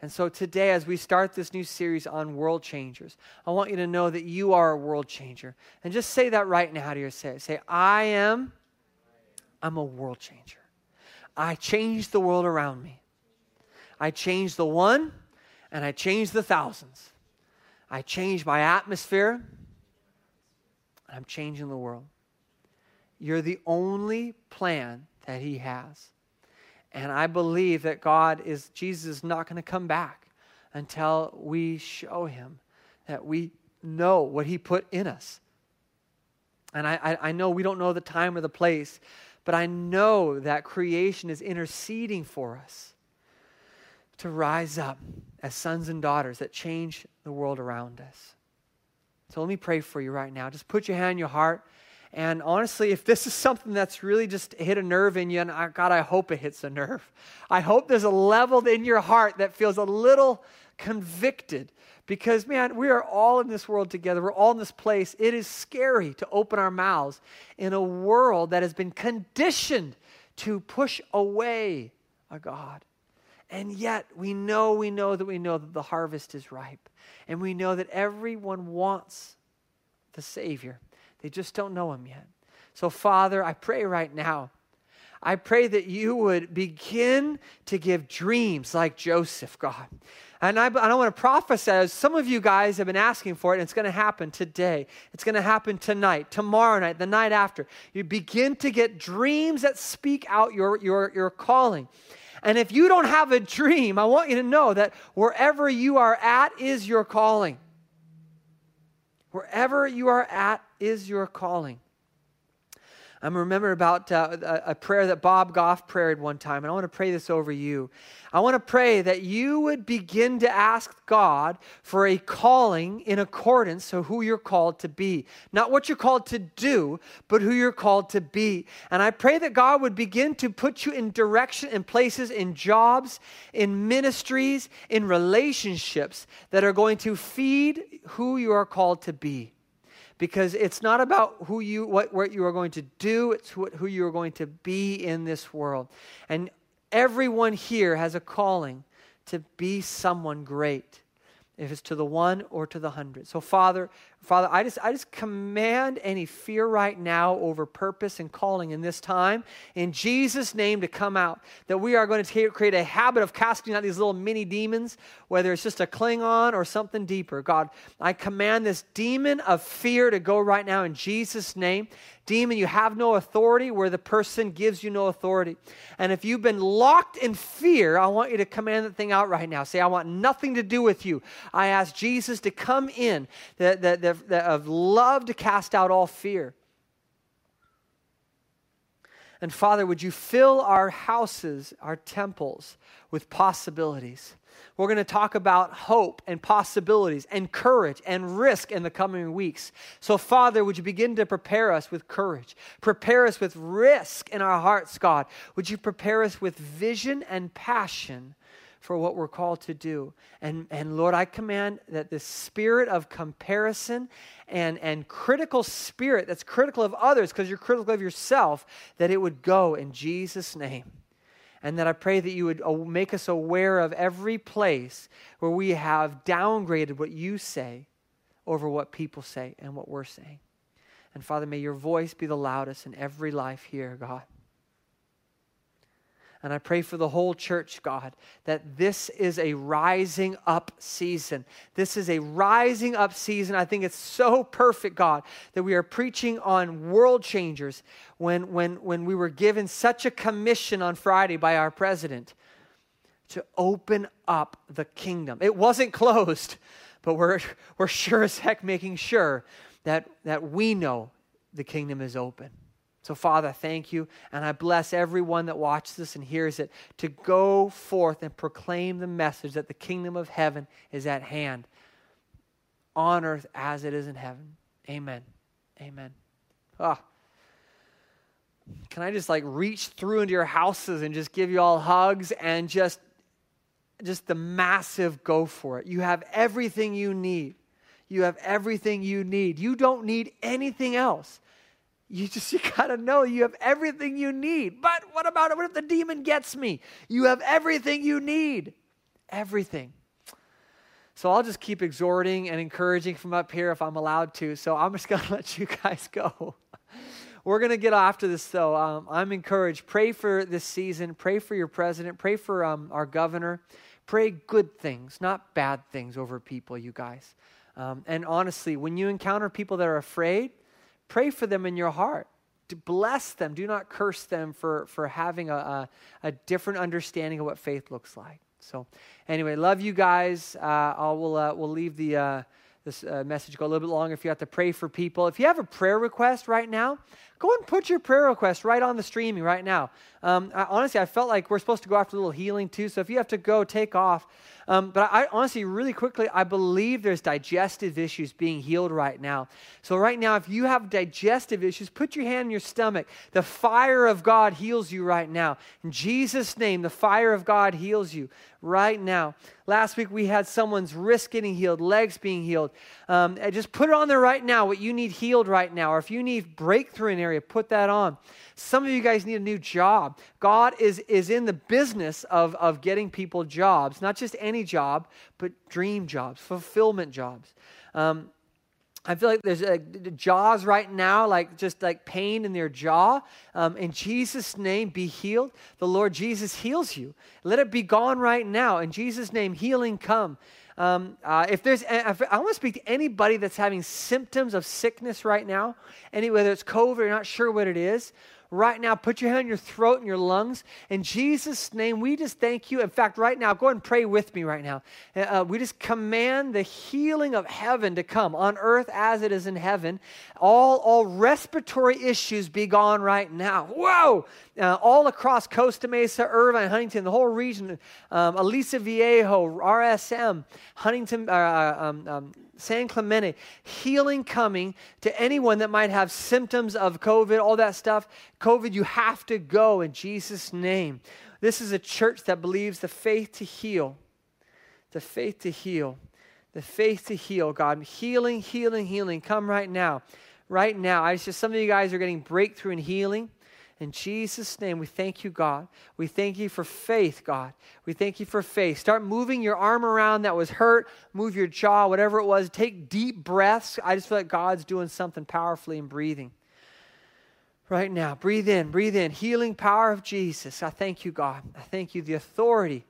And so today, as we start this new series on world changers, I want you to know that you are a world changer. And just say that right now to yourself. Say, I am, I'm a world changer. I change the world around me. I change the one and I change the thousands. I change my atmosphere. I'm changing the world. You're the only plan that He has. And I believe that God is, Jesus is not going to come back until we show him that we know what he put in us. And I, I, I, know we don't know the time or the place, but I know that creation is interceding for us to rise up as sons and daughters that change the world around us. So let me pray for you right now. Just put your hand on your heart. And honestly, if this is something that's really just hit a nerve in you, and I, God, I hope it hits a nerve. I hope there's a level in your heart that feels a little convicted because, man, we are all in this world together. We're all in this place. It is scary to open our mouths in a world that has been conditioned to push away a God. And yet, we know, we know that we know that the harvest is ripe. And we know that everyone wants the Savior. They just don't know him yet. So, Father, I pray right now. I pray that you would begin to give dreams like Joseph, God. And I, I don't want to prophesy. Some of you guys have been asking for it, and it's going to happen today. It's going to happen tonight, tomorrow night, the night after. You begin to get dreams that speak out your, your, your calling. And if you don't have a dream, I want you to know that wherever you are at is your calling. Wherever you are at is your calling. I'm remember about uh, a, prayer that Bob Goff prayed one time, and I want to pray this over you. I want to pray that you would begin to ask God for a calling in accordance to who you're called to be. Not what you're called to do, but who you're called to be. And I pray that God would begin to put you in direction in places, in jobs, in ministries, in relationships that are going to feed who you are called to be because it's not about who you what, what you are going to do it's who, who you are going to be in this world and everyone here has a calling to be someone great if it's to the one or to the hundred. So, Father, Father, I just, I just command any fear right now over purpose and calling in this time in Jesus' name to come out. That we are going to create a habit of casting out these little mini demons, whether it's just a Klingon or something deeper. God, I command this demon of fear to go right now in Jesus' name. Demon, you have no authority where the person gives you no authority. And if you've been locked in fear, I want you to command that thing out right now. Say, I want nothing to do with you. I ask Jesus to come in, that, that, that, that of love to cast out all fear. And Father, would you fill our houses, our temples, with possibilities? We're going to talk about hope and possibilities and courage and risk in the coming weeks. So, Father, would you begin to prepare us with courage? Prepare us with risk in our hearts, God. Would you prepare us with vision and passion for what we're called to do? And, and Lord, I command that the spirit of comparison and, and critical spirit that's critical of others because you're critical of yourself, that it would go in Jesus' name and that I pray that you would uh, make us aware of every place where we have downgraded what you say over what people say and what we're saying. And Father, may your voice be the loudest in every life here, God. And I pray for the whole church, God, that this is a rising up season. This is a rising up season. I think it's so perfect, God, that we are preaching on world changers when, when, when we were given such a commission on Friday by our president to open up the kingdom. It wasn't closed, but we're, we're sure as heck making sure that, that we know the kingdom is open. So, Father, thank you. And I bless everyone that watches this and hears it to go forth and proclaim the message that the kingdom of heaven is at hand on earth as it is in heaven. Amen. Amen. Ah. Can I just like reach through into your houses and just give you all hugs and just just the massive go for it. You have everything you need. You have everything you need. You don't need anything else. You just you gotta know you have everything you need. But what about it? What if the demon gets me? You have everything you need. Everything. So I'll just keep exhorting and encouraging from up here if I'm allowed to. So I'm just gonna let you guys go. We're to get after this, though. Um, I'm encouraged. Pray for this season. Pray for your president. Pray for um, our governor. Pray good things, not bad things over people, you guys. Um, and honestly, when you encounter people that are afraid, pray for them in your heart. Bless them. Do not curse them for, for having a, a, a different understanding of what faith looks like. So, anyway, love you guys. Uh, I will uh, we'll leave the. Uh, this uh, message go a little bit longer if you have to pray for people. If you have a prayer request right now, go and put your prayer request right on the streaming right now. Um, I, honestly, I felt like we're supposed to go after a little healing too. So if you have to go, take off. Um, but I honestly, really quickly, I believe there's digestive issues being healed right now. So right now, if you have digestive issues, put your hand in your stomach. The fire of God heals you right now. In Jesus' name, the fire of God heals you right now. Last week we had someone's wrist getting healed, legs being healed. Um, just put it on there right now, what you need healed right now. Or if you need breakthrough in an area, put that on. Some of you guys need a new job. God is, is in the business of, of getting people jobs, not just any job, but dream jobs, fulfillment jobs. Um, I feel like there's jaws right now, like just like pain in their jaw. Um, in Jesus' name, be healed. The Lord Jesus heals you. Let it be gone right now. In Jesus' name, healing come. Um, uh, if there's, if I want to speak to anybody that's having symptoms of sickness right now, any whether it's COVID or not sure what it is, right now, put your hand on your throat and your lungs. In Jesus' name, we just thank you. In fact, right now, go and pray with me right now. Uh, uh, we just command the healing of heaven to come on earth as it is in heaven. All, all respiratory issues be gone right now. Whoa! Uh, all across Costa Mesa, Irvine, Huntington, the whole region, um, Aliso Viejo, RSM, Huntington, uh, uh um, um, San Clemente, healing coming to anyone that might have symptoms of COVID, all that stuff. COVID, you have to go in Jesus' name. This is a church that believes the faith to heal, the faith to heal, the faith to heal. God, healing, healing, healing. Come right now. Right now. I just, some of you guys are getting breakthrough and healing. In Jesus' name, we thank you, God. We thank you for faith, God. We thank you for faith. Start moving your arm around that was hurt, move your jaw, whatever it was. Take deep breaths. I just feel like God's doing something powerfully in breathing. Right now, breathe in, breathe in. Healing power of Jesus. I thank you, God. I thank you, the authority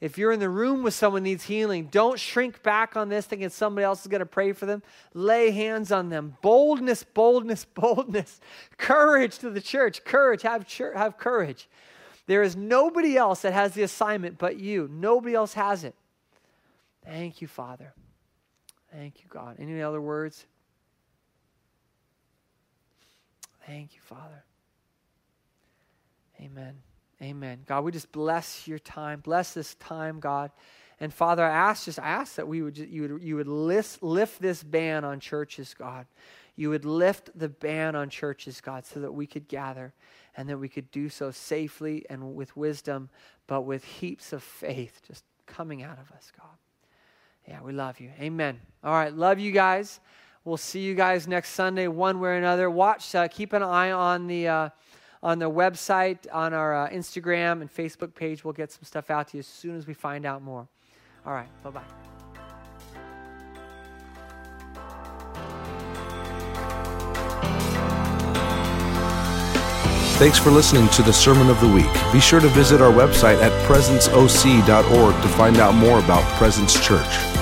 if you're in the room with someone needs healing, don't shrink back on this thinking somebody else is going to pray for them. Lay hands on them. Boldness, boldness, boldness. Courage to the church. Courage. Have, have courage. There is nobody else that has the assignment but you. Nobody else has it. Thank you, Father. Thank you, God. Any other words? Thank you, Father. Amen. Amen. God, we just bless your time. Bless this time, God. And Father, I ask just I ask that we would you would you would lift, lift this ban on churches, God. You would lift the ban on churches, God, so that we could gather and that we could do so safely and with wisdom, but with heaps of faith just coming out of us, God. Yeah, we love you. Amen. All right, love you guys. We'll see you guys next Sunday, one way or another. Watch, uh, keep an eye on the. Uh, on the website, on our uh, Instagram and Facebook page. We'll get some stuff out to you as soon as we find out more. All right, bye bye. Thanks for listening to the Sermon of the Week. Be sure to visit our website at presenceoc.org to find out more about Presence Church.